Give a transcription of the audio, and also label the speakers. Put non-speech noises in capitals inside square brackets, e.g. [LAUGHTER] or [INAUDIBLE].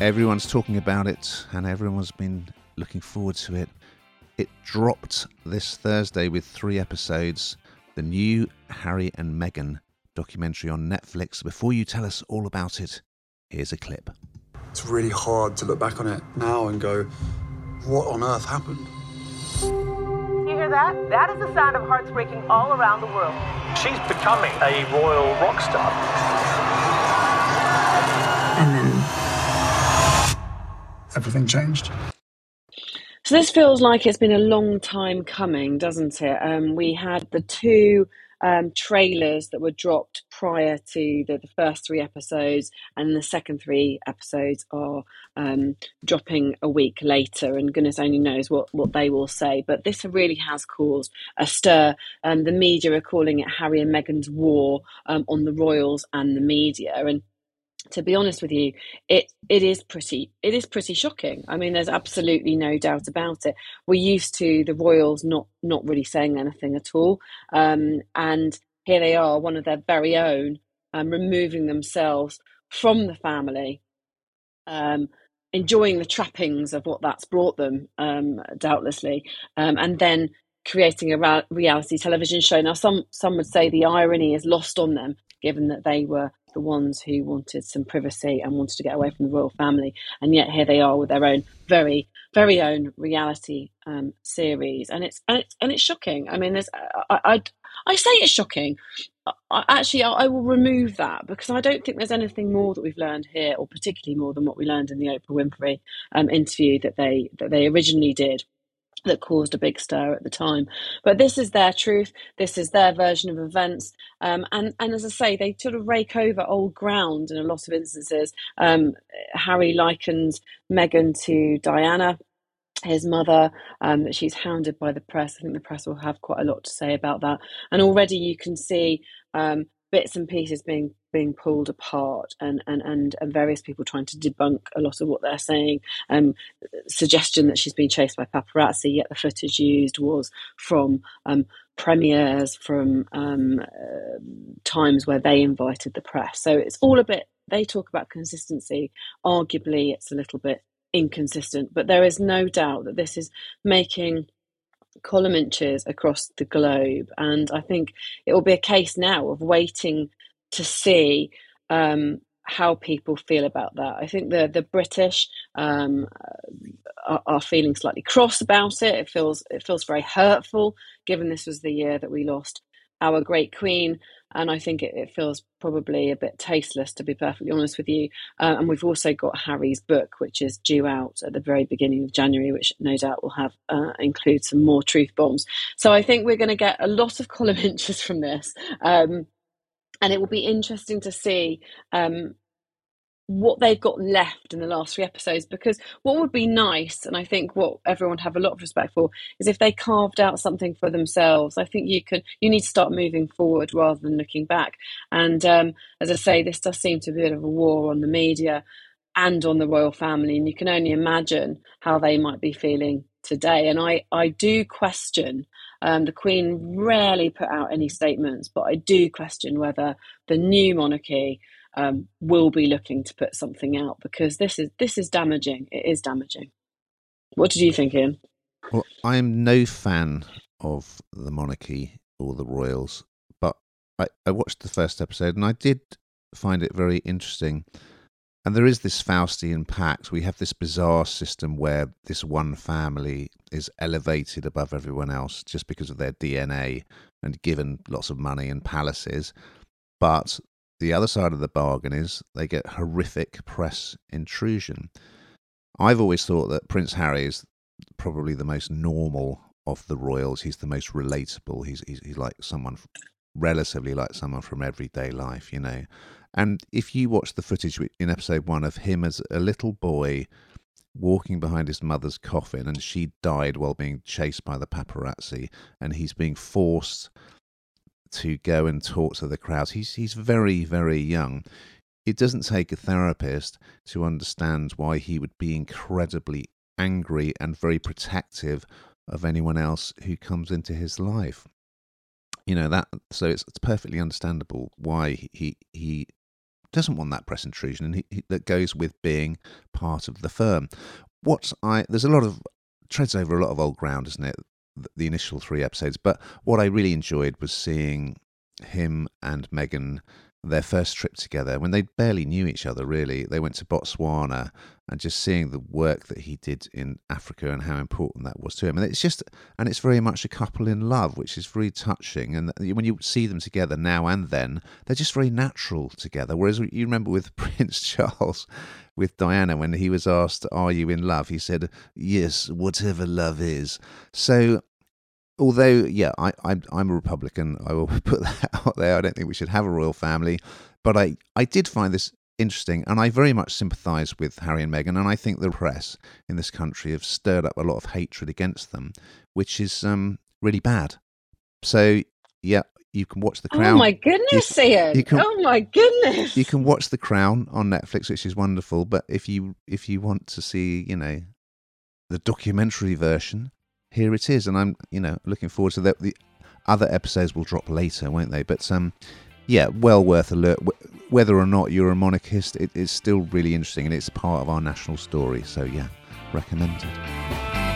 Speaker 1: Everyone's talking about it and everyone's been looking forward to it. It dropped this Thursday with three episodes. The new Harry and Meghan documentary on Netflix. Before you tell us all about it, here's a clip.
Speaker 2: It's really hard to look back on it now and go, what on earth happened?
Speaker 3: You hear that? That is the sound of hearts breaking all around the world.
Speaker 4: She's becoming a royal rock star.
Speaker 5: And then
Speaker 2: Everything changed.
Speaker 5: So this feels like it's been a long time coming, doesn't it? Um, we had the two um, trailers that were dropped prior to the, the, first three episodes, and the second three episodes are um, dropping a week later, and goodness only knows what, what they will say. But this really has caused a stir. Um, the media are calling it Harry and Meghan's war um, on the royals and the media, and to be honest with you, it it is pretty it is pretty shocking. I mean, there's absolutely no doubt about it. We're used to the royals not not really saying anything at all, um, and here they are, one of their very own, um, removing themselves from the family, um, enjoying the trappings of what that's brought them, um, doubtlessly, um, and then creating a reality television show. Now, some some would say the irony is lost on them, given that they were the ones who wanted some privacy and wanted to get away from the royal family, and yet here they are with their own very very own reality um, series, and it's and it's and it's shocking. I mean, there's I I, I say it's shocking. I, actually, I, I will remove that because I don't think there's anything more that we've learned here, or particularly more than what we learned in the Oprah Winfrey um, interview that they that they originally did that caused a big stir at the time. But this is their truth. This is their version of events. Um, and, and as I say, they sort of rake over old ground in a lot of instances. Um, Harry likens Meghan to Diana. His mother, um, she's hounded by the press. I think the press will have quite a lot to say about that. And already you can see um, bits and pieces being being pulled apart and, and, and, and various people trying to debunk a lot of what they're saying. Um, suggestion that she's been chased by paparazzi, yet the footage used was from um, premieres, from um, uh, times where they invited the press. So it's all a bit, they talk about consistency. Arguably, it's a little bit inconsistent, but there is no doubt that this is making column inches across the globe. And I think it will be a case now of waiting to see um, how people feel about that. I think the the British um, are, are, feeling slightly cross about it. It feels it feels very hurtful, given this was the year that we lost our great queen, and I think it, it feels probably a bit tasteless, to be perfectly honest with you. Uh, and we've also got Harry's book, which is due out at the very beginning of January, which no doubt will have uh, include some more truth bombs. So I think we're going to get a lot of column [LAUGHS] inches from this. Um, and it will be interesting to see um, what they've got left in the last three episodes because what would be nice and i think what everyone have a lot of respect for is if they carved out something for themselves. I think you can you need to start moving forward rather than looking back. And um, as i say this does seem to be a bit of a war on the media and on the royal family and you can only imagine how they might be feeling today. And i i do question um, the Queen rarely put out any statements, but I do question whether the new monarchy um, will be looking to put something out because this is this is damaging. It is damaging. What did you think, Ian?
Speaker 1: Well, I am no fan of the monarchy or the royals, but I, I watched the first episode and I did find it very interesting. And there is this Faustian pact. We have this bizarre system where this one family is elevated above everyone else just because of their DNA and given lots of money and palaces. But the other side of the bargain is they get horrific press intrusion. I've always thought that Prince Harry is probably the most normal of the royals. He's the most relatable. He's he's, he's like someone relatively like someone from everyday life, you know. And if you watch the footage in episode one of him as a little boy walking behind his mother's coffin and she died while being chased by the paparazzi and he's being forced to go and talk to the crowds. He's he's very very young. It doesn't take a therapist to understand why he would be incredibly angry and very protective of anyone else who comes into his life. You know that so it's, it's perfectly understandable why he he doesn't want that press intrusion, and he, he, that goes with being part of the firm. What I there's a lot of treads over a lot of old ground, isn't it? The, initial three episodes, but what I really enjoyed was seeing him and Meghan their first trip together when they barely knew each other really. They went to botswana and just seeing the work that he did in africa and how important that was to him. And it's just and it's very much a couple in love which is very touching. And when you see them together now and then they're just very natural together. Whereas you remember with [LAUGHS] prince charles with diana when he was asked are you in love? he said yes whatever love is. So although yeah, I, I'm I'm a Republican. I will [LAUGHS] put that out there. I don't think we should have a royal family, but I I did find this interesting, and I very much sympathise with Harry and Meghan, and I think the press in this country have stirred up a lot of hatred against them, which is um really bad. So yeah, you can watch The Crown.
Speaker 5: Oh my goodness, you, Ian! You can, oh my goodness!
Speaker 1: You can watch The Crown on Netflix, which is wonderful. But if you if you want to see, you know, the documentary version, here it is, and I'm you know looking forward to that. The other episodes will drop later, won't they? But um, yeah, well worth a look. Whether or not you're a monarchist, it is still really interesting, and it's part of our national story. So yeah, recommended.